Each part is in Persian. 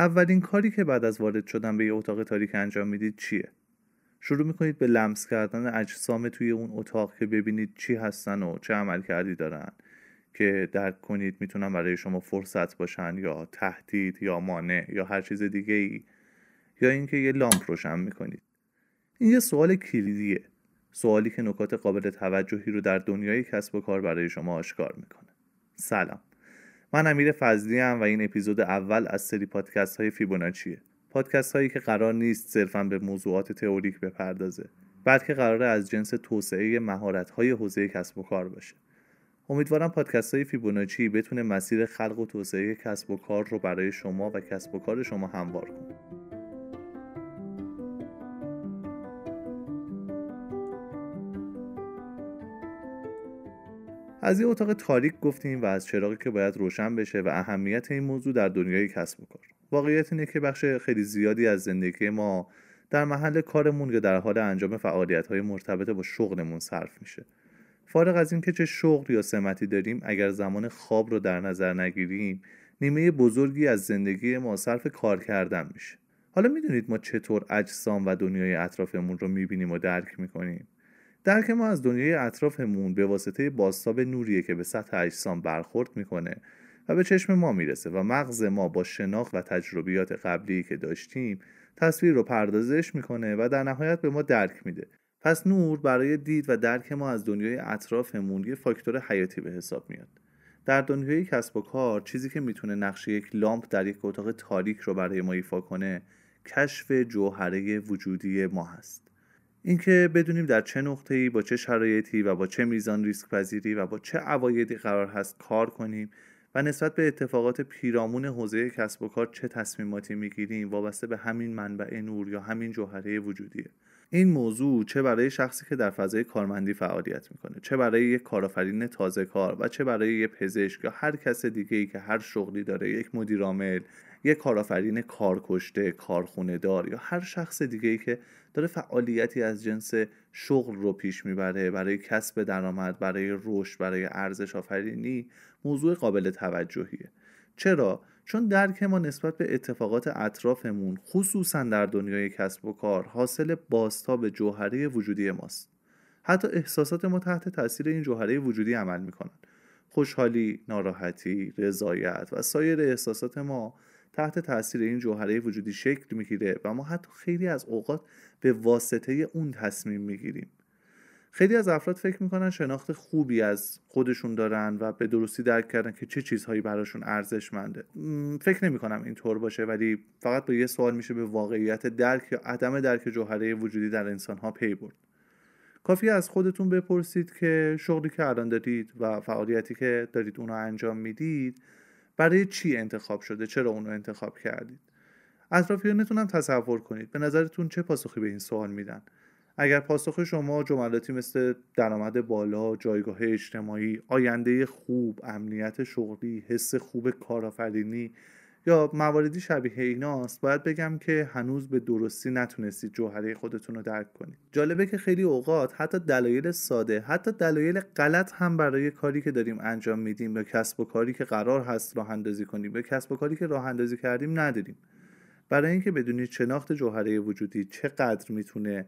اولین کاری که بعد از وارد شدن به یه اتاق تاریک انجام می‌دید چیه؟ شروع می‌کنید به لمس کردن اجسام توی اون اتاق که ببینید چی هستن و چه عمل کردی دارن که درک کنید می‌تونن برای شما فرصت باشن یا تهدید یا مانع یا هر چیز دیگه ای یا اینکه یه لامپ روشن می‌کنید. این یه سوال کلیدیه. سوالی که نکات قابل توجهی رو در دنیای کسب و کار برای شما آشکار می‌کنه. سلام. من امیر فضلی و این اپیزود اول از سری پادکست های فیبوناچیه. پادکست هایی که قرار نیست صرفا به موضوعات تئوریک بپردازه بلکه قرار از جنس توسعه مهارت های حوزه کسب و کار باشه. امیدوارم پادکست های فیبوناچی بتونه مسیر خلق و توسعه کسب و کار رو برای شما و کسب و کار شما هموار کنه. از یه اتاق تاریک گفتیم و از چراغی که باید روشن بشه و اهمیت این موضوع در دنیای کسب و کار. واقعیت اینه که بخش خیلی زیادی از زندگی ما در محل کارمون یا در حال انجام فعالیت های مرتبط با شغلمون صرف میشه. فارغ از اینکه چه شغل یا سمتی داریم اگر زمان خواب رو در نظر نگیریم نیمه بزرگی از زندگی ما صرف کار کردن میشه. حالا می‌دونید ما چطور اجسام و دنیای اطرافمون رو می‌بینیم و درک می‌کنیم. درک ما از دنیای اطرافمون به واسطه باستاب نوریه که به سطح اجسام برخورد می‌کنه و به چشم ما می‌رسه و مغز ما با شناخت و تجربیات قبلی که داشتیم تصویر رو پردازش می‌کنه و در نهایت به ما درک میده. پس نور برای دید و درک ما از دنیای اطرافمون یه فاکتور حیاتی به حساب میاد. در دنیای کسب و کار چیزی که می‌تونه نقش یک لامپ در یک اتاق تاریک رو برای ما ایفا کنه کشف جوهره وجودی ما هست. اینکه بدونیم در چه نقطه‌ای با چه شرایطی و با چه میزان ریسک پذیری و با چه عوایدی قرار هست کار کنیم و نسبت به اتفاقات پیرامون حوزه کسب و کار چه تصمیماتی می‌گیریم وابسته به همین منبع نور یا همین جوهره وجودیه. این موضوع چه برای شخصی که در فضای کارمندی فعالیت می‌کنه چه برای یک کارآفرین تازه کار و چه برای یک پزشک یا هر کس دیگه ای که هر شغلی داره یک مدیر یک کارآفرین کارکشته کارخونه دار یا هر شخص دیگه ای که داره فعالیتی از جنس شغل رو پیش می‌بره برای کسب درآمد برای رشد برای ارزش آفرینی موضوع قابل توجهیه. چرا؟ چون درک ما نسبت به اتفاقات اطرافمون خصوصا در دنیای کسب و کار حاصل باستاب جوهره وجودی ماست. حتی احساسات ما تحت تاثیر این جوهره وجودی عمل می‌کنن. خوشحالی، ناراحتی، رضایت و سایر احساسات ما تحت تاثیر این جوهره وجودی شکل می‌گیره و ما حتی خیلی از اوقات به واسطه اون تصمیم می‌گیریم. خیلی از افراد فکر می‌کنن شناخت خوبی از خودشون دارن و به درستی درک کردن که چه چیزهایی براشون ارزشمنده. فکر نمی‌کنم اینطور باشه ولی فقط با یه سوال میشه به واقعیت درک یا عدم درک جوهره وجودی در انسانها پی برد. کافی از خودتون بپرسید که شغلی که الان دارید و فعالیتی که دارید اونو انجام می‌دید برای چی انتخاب شده؟ چرا اونو انتخاب کردید؟ اطرافیانتون هم تصور کنید. به نظرتون چه پاسخی به این سوال میدن؟ اگر پاسخ شما جملاتی مثل درآمد بالا، جایگاه اجتماعی، آینده خوب، امنیت شغلی، حس خوب کارآفرینی یا مواردی شبیه ایناست باید بگم که هنوز به درستی نتونستید جوهره خودتون رو درک کنید. جالبه که خیلی اوقات حتی دلایل ساده حتی دلایل غلط هم برای کاری که داریم انجام میدیم یا کسب و کاری که قرار هست راه اندازی کنیم یا کسب و کاری که راه اندازی کردیم نداریم. برای اینکه بدونید شناخت جوهره وجودی چقدر می‌تونه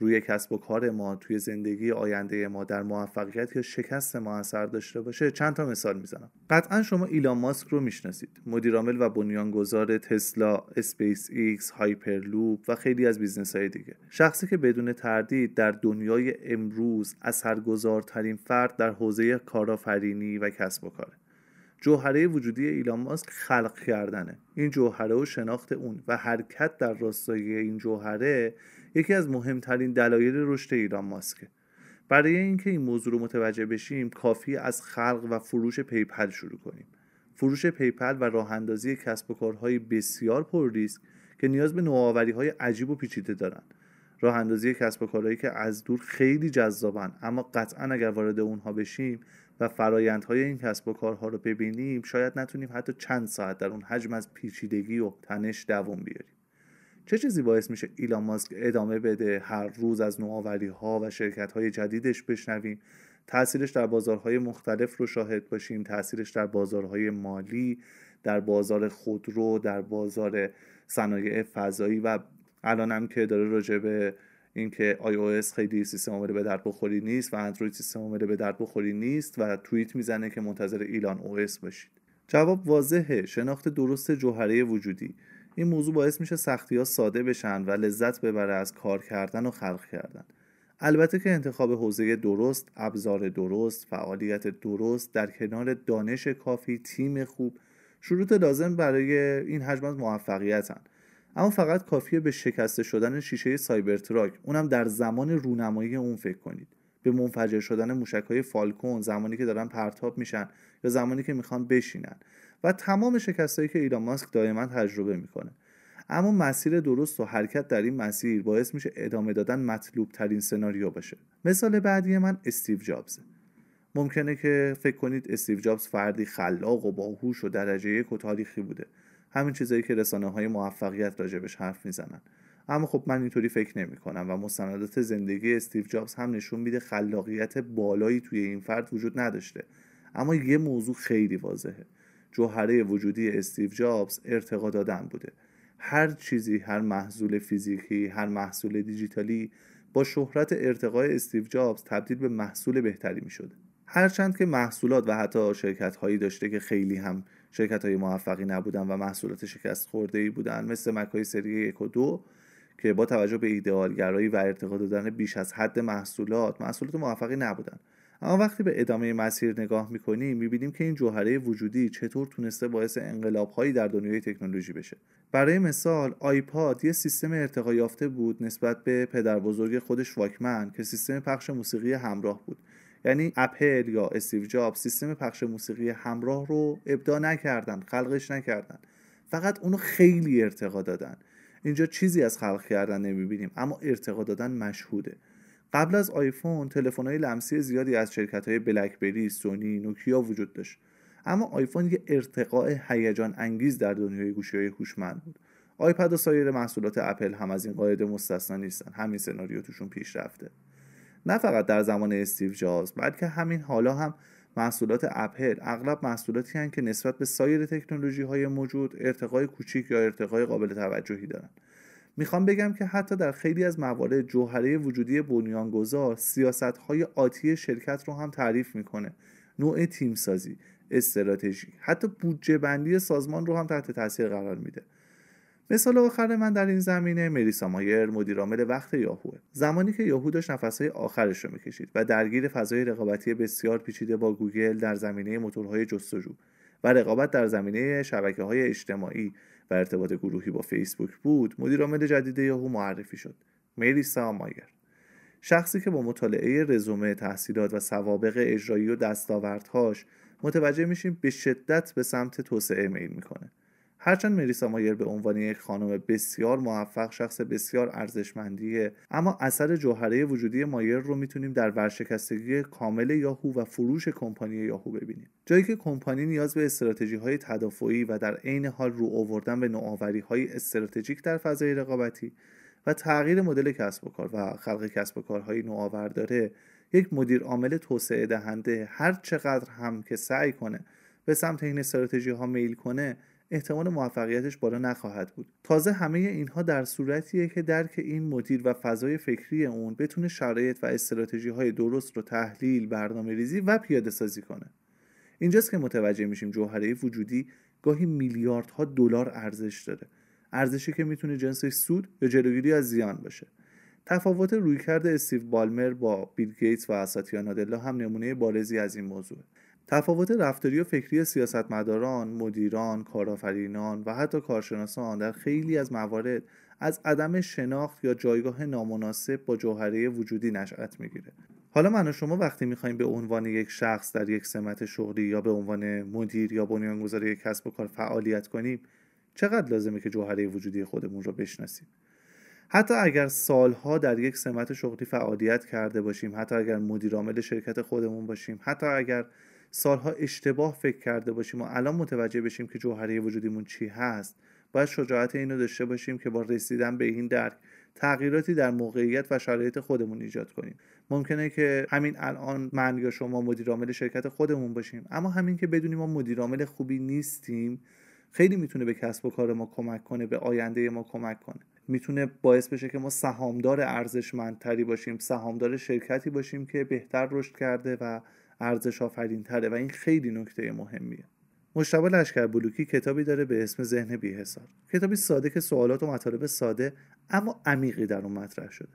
روی کسب و کار ما توی زندگی آینده ما در موفقیت یا شکست ما اثر داشته باشه چند تا مثال می‌زنم. قطعا شما ایلان ماسک رو می‌شناسید. مدیرعامل و بنیانگذار تسلا اسپیس ایکس هایپرلوپ و خیلی از business های دیگه. شخصی که بدون تردید در دنیای امروز اثرگذارترین فرد در حوزه کارآفرینی و کسب و کاره. جوهره وجودی ایلان ماسک خلق کردنه. این جوهره و شناخت اون و حرکت در راستای این جوهره یکی از مهمترین دلایل رشد ایلان ماسکه برای اینکه این موضوع رو متوجه بشیم کافیه از خلق و فروش PayPal شروع کنیم. فروش PayPal و راه اندازی کسب و کارهای بسیار پر ریسک که نیاز به نوآوری های عجیب و پیچیده دارن. راه اندازی کسب و کارهایی که از دور خیلی جذابن اما قطعا اگر وارد اونها بشیم و فرایندهای این کسب و کارها رو ببینیم شاید نتونیم حتی چند ساعت در اون حجم از پیچیدگی و تنش دووم بیاریم. چه چیزی باعث میشه ایلان ماسک ادامه بده هر روز از نوآوری ها و شرکت های جدیدش بشنویم؟ تاثیرش در بازارهای مختلف رو شاهد باشیم. تاثیرش در بازارهای مالی در بازار خودرو در بازار صنایع فضایی و الان هم که داره راجع به اینکه iOS خیلی سیستم عامل به درد بخوری نیست و اندروید سیستم عامل به درد بخوری نیست و توییت می‌زنه که منتظر ایلان او باشید. جواب واضحه. شناخت درست جوهره وجودی. این موضوع باعث میشه سختی ها ساده بشن و لذت ببره از کار کردن و خلق کردن. البته که انتخاب حوزه درست، ابزار درست، فعالیت درست در کنار دانش کافی، تیم خوب شروط لازم برای این حجم از موفقیتن. اما فقط کافیه به شکسته شدن شیشه سایبر تراک اونم در زمان رونمایی اون فکر کنید. به منفجر شدن موشک های فالکون زمانی که دارن پرتاب میشن یا زمانی که می‌خوان بشینن. و تمام شکستهایی که ایلان ماسک دائما تجربه می‌کنه. اما مسیر درست و حرکت در این مسیر باعث میشه ادامه دادن مطلوب ترین سناریو باشه. مثال بعدی من استیو جابزه ممکنه که فکر کنید استیو جابز فردی خلاق و باهوش و درجه یک و تاریخی بوده. همین چیزایی که رسانه های موفقیت راجبش حرف می‌زنن. اما خب من اینطوری فکر نمی کنم و مستندات زندگی استیو جابز هم نشون میده خلاقیت بالایی توی این فرد وجود نداشته. اما یه موضوع خیلی واضحه. جوهره وجودی استیو جابز ارتقا دادن بوده. هر چیزی هر محصول فیزیکی هر محصول دیجیتالی با شهرت ارتقای استیو جابز تبدیل به محصول بهتری می شده هرچند که محصولات و حتی شرکت هایی داشته که خیلی هم شرکت های موفقی نبودن و محصولات شکست خورده ای بودن مثل مکای سری یک و دو که با توجه به ایدئالگرایی و ارتقا دادن بیش از حد محصولات محصولات موفقی نبودن. اما وقتی به ادامه مسیر نگاه می‌کنیم می‌بینیم که این جوهره وجودی چطور تونسته باعث انقلاب هایی در دنیای تکنولوژی بشه. برای مثال آیپاد یه سیستم ارتقا یافته بود نسبت به پدر بزرگ خودش واکمن که سیستم پخش موسیقی همراه بود. یعنی اپل یا استیو جاب سیستم پخش موسیقی همراه رو ابدا نکردن خلقش نکردن. فقط اونو خیلی ارتقا دادن. اینجا چیزی از خلق کردن نمی‌بینیم اما ارتقا دادن مشهوده. قبل از آیفون تلفن های لمسی زیادی از شرکت های بلکبری، سونی، نوکیا وجود داشت. اما آیفون یه ارتقاء هیجان انگیز در دنیای گوشی های هوشمند بود. آیپد و سایر محصولات اپل هم از این قاعده مستثنا نیستن. همین سناریو توشون پیش رفته نه فقط در زمان استیو جابز بلکه همین حالا هم محصولات اپل اغلب محصولاتی هستند که نسبت به سایر تکنولوژی های موجود ارتقای کوچیک یا ارتقای قابل توجهی دارند. می‌خوام بگم که حتی در خیلی از موارد جوهره وجودی بنیانگذار سیاست های آتی شرکت رو هم تعریف می‌کنه. نوع تیم سازی استراتژی حتی بودجه بندی سازمان رو هم تحت تاثیر قرار میده. مثال آخر من در این زمینه مریسا مایر مدیرعامل وقت یاهوه. زمانی که یاهو داشت نفسهای آخرش رو می‌کشید و درگیر فضای رقابتی بسیار پیچیده با گوگل در زمینه موتورهای جستجو و رقابت در زمینه شبکه های اجتماعی و ارتباط گروهی با فیسبوک بود مدیرعامل جدید یاهو معرفی شد. مریسا مایر. شخصی که با مطالعه رزومه تحصیلات و سوابق اجرایی و دستاوردهاش متوجه میشیم به شدت به سمت توسعه میل می‌کنه. هرچند مریسا مایر به عنوان یک خانم بسیار موفق شخص بسیار ارزشمندیه اما اثر جوهره وجودی مایر رو می‌تونیم در ورشکستگی کامل یاهو و فروش کمپانی یاهو ببینیم. جایی که کمپانی نیاز به استراتژی های تدافعی و در عین حال رو آوردن به نوآوری های استراتژیک در فضای رقابتی و تغییر مدل کسب و کار و خلق کسب و کارهای نوآور داره یک مدیر عامل توسعه دهنده هر چقدر هم که سعی کنه به سمت این استراتژی ها میل کنه احتمال موفقیتش بالا نخواهد بود. تازه همه اینها در صورتیه که درک این مدیر و فضای فکری اون بتونه شرایط و استراتژی های درست رو تحلیل برنامه ریزی و پیاده سازی کنه. اینجاست که متوجه میشیم جوهره وجودی گاهی میلیاردها دلار ارزش داره. ارزشی که می‌تونه جنسش سود یا جلوگیری از زیان باشه. تفاوت رویکرد استیو بالمر با بیل گیتس و ساتیا نادلا هم نمونه بارزی از این موضوع تفاوت رفتاری و فکری سیاستمداران، مدیران، کارآفرینان و حتی کارشناسان در خیلی از موارد از عدم شناخت یا جایگاه نامناسب با جوهره وجودی نشأت می‌گیره. حالا من و شما وقتی می‌خوایم به عنوان یک شخص در یک سمت شغلی یا به عنوان مدیر یا بنیانگذار یک کسب و کار فعالیت کنیم چقدر لازمه که جوهره وجودی خودمون رو بشناسیم حتی اگر سالها در یک سمت شغلی فعالیت کرده باشیم حتی اگر مدیر عامل شرکت خودمون باشیم حتی اگر سالها اشتباه فکر کرده باشیم و الان متوجه بشیم که جوهره وجودیمون چی هست باید شجاعت اینو داشته باشیم که با رسیدن به این درک تغییراتی در موقعیت و شرایط خودمون ایجاد کنیم. ممکنه که همین الان من یا شما مدیر شرکت خودمون باشیم اما همین که بدونیم ما مدیر خوبی نیستیم خیلی می‌تونه به کسب و کار ما کمک کنه به آینده ما کمک کنه. می‌تونه باعث بشه که ما سهامدار ارزشمندتری باشیم سهامدار شرکتی باشیم که بهتر رشد کرده و ارزش آفرین تره و این خیلی نکته مهمیه. مشتبه لشکر بلوکی کتابی داره به اسم ذهن بیحسار کتابی ساده که سوالات و مطالب ساده اما عمیقی در اون مطرح شده.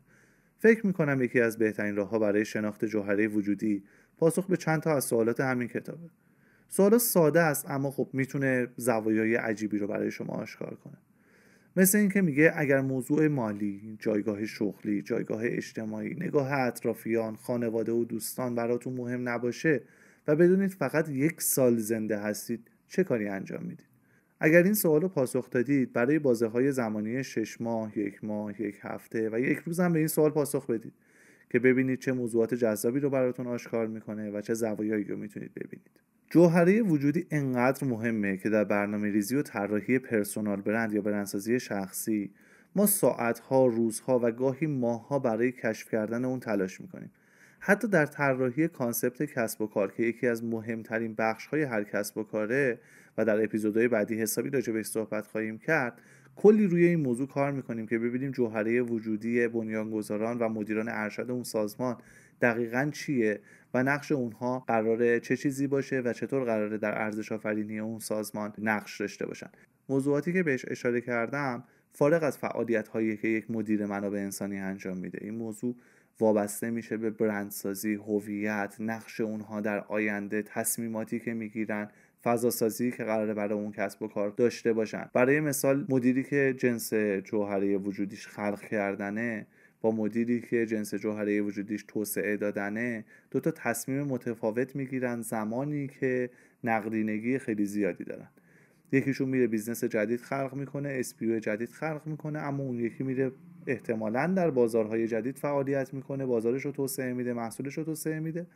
فکر می‌کنم یکی از بهترین راهها برای شناخت جوهره وجودی پاسخ به چند تا از سوالات همین کتابه. سوالات ساده است اما خب می‌تونه زوایای عجیبی رو برای شما آشکار کنه. مثل اینکه میگه اگر موضوع مالی، جایگاه شغلی، جایگاه اجتماعی، نگاه اطرافیان، خانواده و دوستان براتون مهم نباشه و بدونید فقط یک سال زنده هستید چه کاری انجام می‌دید؟ اگر این سوال رو پاسخ دادید برای بازه های زمانی شش ماه، یک ماه، یک هفته و یک روز هم به این سوال پاسخ بدید که ببینید چه موضوعات جذابی رو براتون آشکار می‌کنه و چه زوایایی رو می‌تونید ببینید. جوهره وجودی انقدر مهمه که در برنامه ریزی و طراحی پرسونال برند یا برندسازی شخصی ما ساعتها، روزها و گاهی ماهها برای کشف کردن اون تلاش می‌کنیم. حتی در طراحی کانسپت کسب و کار که یکی از مهمترین بخش های هر کسب و کاره و در اپیزودهای بعدی حسابی راجع بهش صحبت خواهیم کرد کلی روی این موضوع کار می‌کنیم که ببینیم جوهره وجودی بنیانگذاران و مدیران ارشد اون سازمان دقیقا چیه و نقش اونها قراره چه چیزی باشه و چطور قراره در ارزش آفرینی اون سازمان نقش داشته باشن. موضوعاتی که بهش اشاره کردم فارغ از فعالیت هایی که یک مدیر منابع انسانی انجام میده. این موضوع وابسته میشه به برندسازی هویت نقش اونها در آینده تصمیماتی که می‌گیرن فضا سازی که قراره برای اون کسب و کار داشته باشن. برای مثال مدیری که جنس جوهره وجودیش خلق کردنه مدیری که جنس جوهره وجودیش توسعه دادنه دو تا تصمیم متفاوت می‌گیرن زمانی که نقدینگی خیلی زیادی دارن. یکیشون میره business جدید خلق می‌کنه SBU جدید خلق می‌کنه اما اون یکی میره احتمالا در بازارهای جدید فعالیت می‌کنه بازارش رو توسعه میده محصولش رو توسعه میده.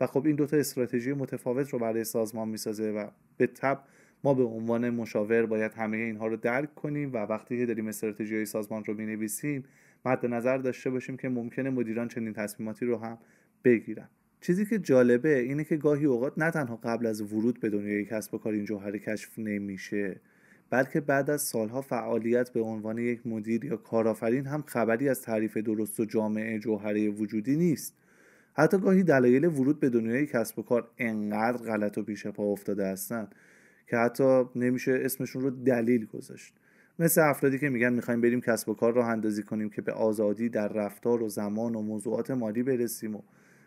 و خب این دوتا استراتژی متفاوت رو برای سازمان می‌سازه و به تبع ما به عنوان مشاور باید همه اینها رو درک کنیم و وقتی که داریم استراتژی های سازمان رو می‌نویسیم مد نظر داشته باشیم که ممکنه مدیران چنین تصمیماتی رو هم بگیرن. چیزی که جالبه اینه که گاهی اوقات نه تنها قبل از ورود به دنیای کسب و کار این جوهره کشف نمیشه بلکه بعد از سالها فعالیت به عنوان یک مدیر یا کارآفرین هم خبری از تعریف درست و جامعه جوهره وجودی نیست. حتی گاهی دلایل ورود به دنیای کسب و کار انقدر غلط و پیش پا افتاده هستند که حتی نمیشه اسمشون رو دلیل گذاشت. مثل افرادی که میگن می‌خوایم بریم کسب و کار راه اندازی کنیم که به آزادی در رفتار و زمان و موضوعات مالی برسیم و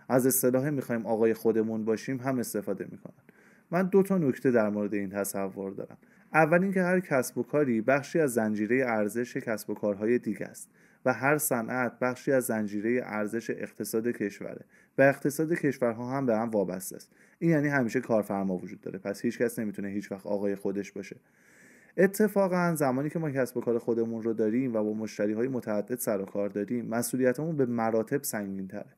از اصطلاح می‌خوایم آقای خودمون باشیم هم استفاده می‌کنن. من دو تا نکته در مورد این تصور دارم. اول اینکه هر کسب و کاری بخشی از زنجیره ارزش کسب و کارهای دیگه است و هر صنعت بخشی از زنجیره ارزش اقتصاد کشوره و اقتصاد کشورها هم به هم وابسته است. این یعنی همیشه کارفرما وجود داره. پس هیچ کس نمی‌تونه هیچ وقت آقای خودش باشه. اتفاقا زمانی که ما کسب و کار خودمون رو داریم و با مشتری های متعدد سر و کار داریم مسئولیتمون به مراتب سنگین تره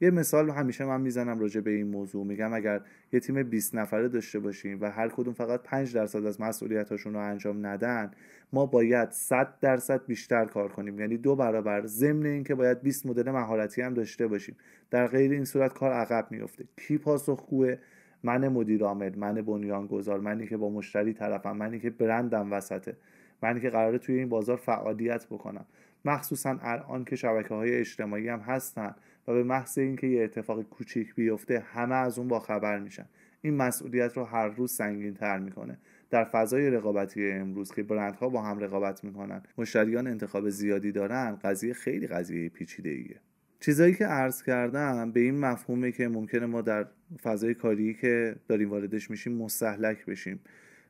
یه مثال همیشه من می‌زنم راجع به این موضوع. میگم اگر یه تیم 20 نفره داشته باشیم و هر کدوم فقط 5 درصد از مسئولیتاشون رو انجام ندن ما باید 100 درصد بیشتر کار کنیم. یعنی دو برابر ضمن اینکه باید 20 مدل مهارتی هم داشته باشیم. در غیر این صورت کار عقب میفته کی پاسخگوه؟ من مدیر عامل من بنیانگذار منی که با مشتری طرفم منی که برندم وسطه منی که قراره توی این بازار فعالیت بکنم. مخصوصا الان که شبکه های اجتماعی هم هستن و به محض اینکه یه اتفاق کوچیک بیفته همه از اون با خبر میشن. این مسئولیت رو هر روز سنگین تر می‌کنه. در فضای رقابتی امروز که برندها با هم رقابت می‌کنن مشتریان انتخاب زیادی دارن قضیه خیلی قضیه پیچیده ایه چیزایی که عرض کردم به این مفهومه که ممکنه ما در فضای کاری که داریم واردش میشیم مستحلک بشیم.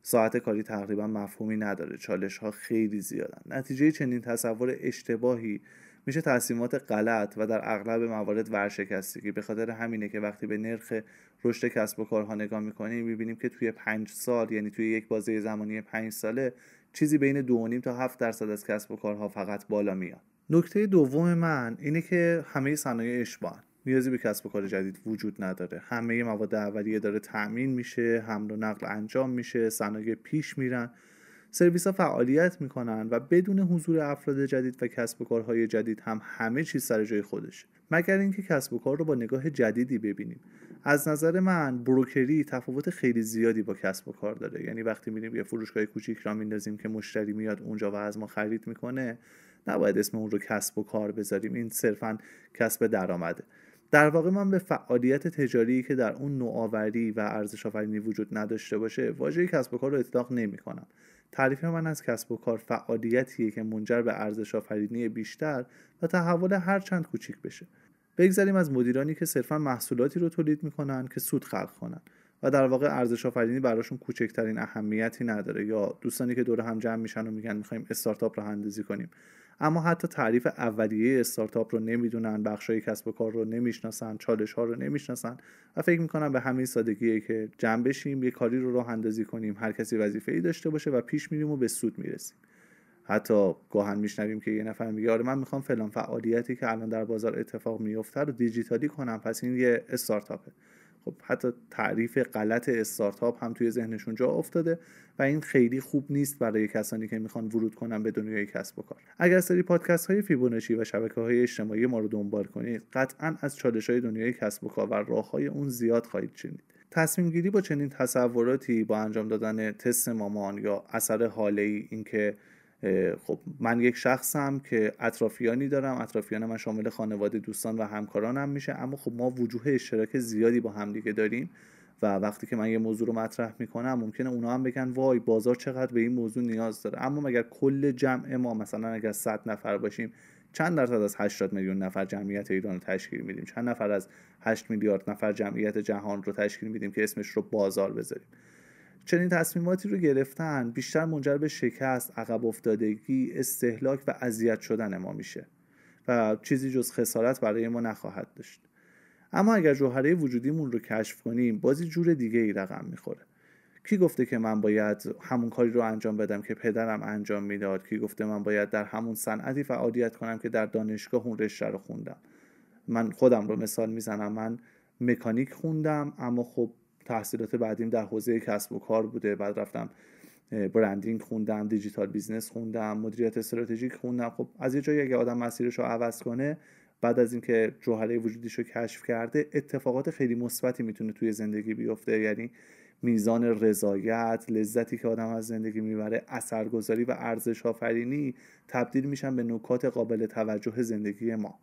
ساعت کاری تقریبا مفهومی نداره. چالش ها خیلی زیادن. نتیجه چنین تصور اشتباهی میشه تصمیمات غلط و در اغلب موارد ورشکستگی. به خاطر همینه که وقتی به نرخ رشد کسب و کارها نگاه می‌کنیم می‌بینیم که توی پنج سال یعنی توی یک بازه زمانی پنج ساله چیزی بین دو تا هفت درصد از کسب و کارها فقط بالا میاد. نکته دوم من اینه که همه صنایع اشباهن نیازی به کسب و کار جدید وجود نداره. همه مواد اولیه داره تأمین میشه حمل و نقل انجام میشه صنایع پیش میرن سرویس ها فعالیت می‌کنن و بدون حضور افراد جدید و کسب و کارهای جدید هم همه چیز سر جای خودش مگر اینکه کسب و کار رو با نگاه جدیدی ببینیم. از نظر من بروکری تفاوت خیلی زیادی با کسب و کار داره. یعنی وقتی میریم یه فروشگاه کوچیک را میندازیم که مشتری میاد اونجا و از ما خرید می‌کنه نباید اسم اون رو کسب و کار بذاریم. این صرفا کسب درآمده. در واقع من به فعالیت تجاری که در اون نوآوری و ارزش آفرینی وجود نداشته باشه واژه کسب و کار رو اطلاق نمی کنم تعریف من از کسب و کار فعالیتیه که منجر به ارزش آفرینی بیشتر و تحول هر چند کوچیک بشه. بگذاریم از مدیرانی که صرفا محصولاتی رو تولید می‌کنن که سود خلق کنن و در واقع ارزش آفرینی براشون کوچکترین اهمیتی نداره. یا دوستانی که دور هم جمع میشن و میگن می‌خوایم استارتاپ رو اندازی کنیم. اما حتی تعریف اولیه استارتاپ رو نمی‌دونن بخشای کسب و کار رو نمی‌شناسن چالش ها رو نمی‌شناسن و فکر می‌کنن به همین سادگیه که جمع بشیم یه کاری رو راه اندازی کنیم هر کسی وظیفه ای داشته باشه و پیش میریم و به سود می‌رسیم. حتی گاهن میشنویم که یه نفر میگه آره من می‌خوام فلان فعالیتی که الان در بازار اتفاق میفته رو دیجیتالی کنم پس این یه استارتاپه. خب حتی تعریف غلط استارتاپ هم توی ذهنشون جا افتاده و این خیلی خوب نیست برای کسانی که می‌خوان ورود کنن به دنیای کسب و کار. اگر سری پادکست های فیبوناچی و شبکه های اجتماعی ما رو دنبال کنید قطعا از چالش های دنیای کسب و کار و راه های اون زیاد خواهید شنید. تصمیم گیری با چنین تصوراتی با انجام دادن تست مامان یا اثر حاله ای اینکه خب من یک شخصم که اطرافیانی دارم. اطرافیان من شامل خانواده دوستان و همکارانم میشه. اما خب ما وجوه اشتراک زیادی با همدیگه داریم و وقتی که من یه موضوع رو مطرح می‌کنم ممکنه اونا هم بگن وای بازار چقدر به این موضوع نیاز داره؟ اما مگر کل جمع ما مثلا اگر 100 نفر باشیم چند درصد از 80 میلیون نفر جمعیت ایران رو تشکیل میدیم؟ چند نفر از 8 میلیارد نفر جمعیت جهان رو تشکیل میدیم که اسمش رو بازار بذاریم؟ چنین تصمیماتی رو گرفتن بیشتر منجر به شکست عقب افتادگی استهلاک و اذیت شدن ما میشه و چیزی جز خسارت برای ما نخواهد داشت. اما اگر جوهره وجودیمون رو کشف کنیم بازی جور دیگه ای رقم می‌خوره. کی گفته که من باید همون کاری رو انجام بدم که پدرم انجام می‌داد؟ کی گفته من باید در همون صنعتی فعالیت کنم که در دانشگاه اون رشته رو خوندم؟ من خودم رو مثال می‌زنم من مکانیک خوندم اما خب تحصیلات بعدیم در حوزه کسب و کار بوده. بعد رفتم branding خوندم digital business خوندم مدیریت استراتژیک خوندم. خب از یه جایی اگه آدم مسیرش رو عوض کنه بعد از اینکه جوهره وجودیش رو کشف کرده اتفاقات خیلی مثبتی می‌تونه توی زندگی بیفته. یعنی میزان رضایت لذتی که آدم از زندگی می‌بره اثرگذاری و ارزش آفرینی تبدیل میشن به نکات قابل توجه زندگی ما.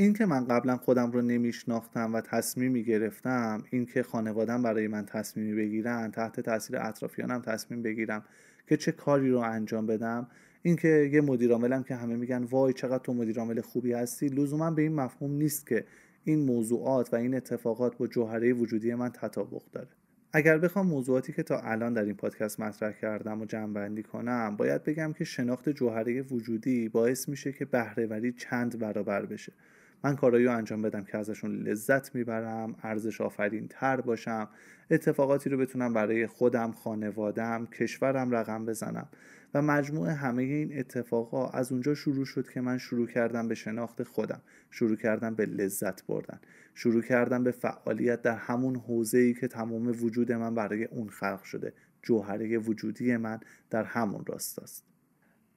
این که من قبلا خودم رو نمیشناختم و تصمیمی گرفتم این که خانوادم برای من تصمیمی بگیرن تحت تاثیر اطرافیانم تصمیم بگیرم که چه کاری رو انجام بدم. اینکه یه مدیر عاملم که همه میگن وای چقدر تو مدیر عامل خوبی هستی. لزوما به این مفهوم نیست که این موضوعات و این اتفاقات با جوهره وجودی من تطابق داره. اگر بخوام موضوعاتی که تا الان در این پادکست مطرح کردم و جمع بندی کنم باید بگم که شناخت جوهره وجودی باعث میشه که بهرهوری چند برابر بشه. من کارایی رو انجام بدم که ازشون لذت می‌برم ارزش آفرین تر باشم اتفاقاتی رو بتونم برای خودم خانوادم کشورم رقم بزنم. و مجموع همه این اتفاقا از اونجا شروع شد که من شروع کردم به شناخت خودم شروع کردم به لذت بردن شروع کردم به فعالیت در همون حوزه ای که تمام وجود من برای اون خلق شده جوهره وجودی من در همون راستاست.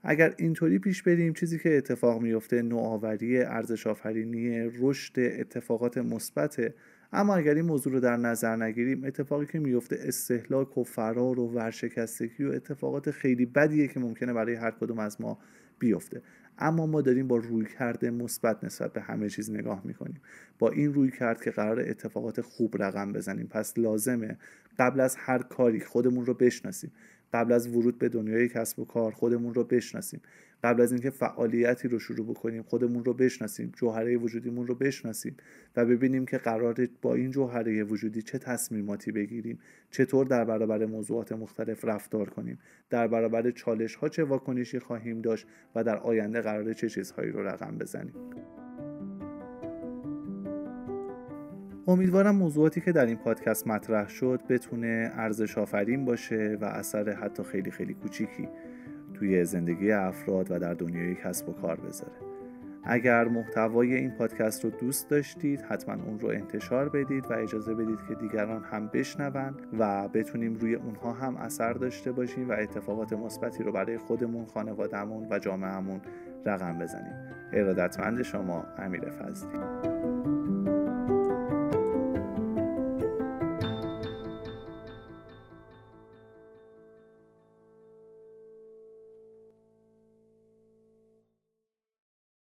اگر اینطوری پیش بریم چیزی که اتفاق میفته نوآوری ارزش آفرینی رشد اتفاقات مثبت. اما اگر این موضوع رو در نظر نگیریم اتفاقی که میفته استهلاک و فرار و ورشکستگی و اتفاقات خیلی بدیه که ممکنه برای هر کدوم از ما بیفته. اما ما داریم با روی کرده مثبت نسبت به همه چیز نگاه می‌کنیم. با این روی کرد که قرار اتفاقات خوب رقم بزنیم پس لازمه قبل از هر کاری خودمون رو بشناسیم. قبل از ورود به دنیای کسب و کار خودمون رو بشناسیم. قبل از اینکه فعالیتی رو شروع بکنیم خودمون رو بشناسیم جوهره وجودیمون رو بشناسیم و ببینیم که قرار با این جوهره وجودی چه تصمیماتی بگیریم چطور در برابر موضوعات مختلف رفتار کنیم در برابر چالش ها چه واکنشی خواهیم داشت و در آینده قرار چه چیزهایی رو رقم بزنیم. امیدوارم موضوعاتی که در این پادکست مطرح شد بتونه ارزش آفرین باشه و اثر حتی خیلی خیلی کوچیکی توی زندگی افراد و در دنیای کسب و کار بذاره. اگر محتوای این پادکست رو دوست داشتید حتما اون رو انتشار بدید و اجازه بدید که دیگران هم بشنون و بتونیم روی اونها هم اثر داشته باشیم و اتفاقات مثبتی رو برای خودمون خانوادهمون و جامعهمون رقم بزنیم. ارادتمند شما امیر فضلی.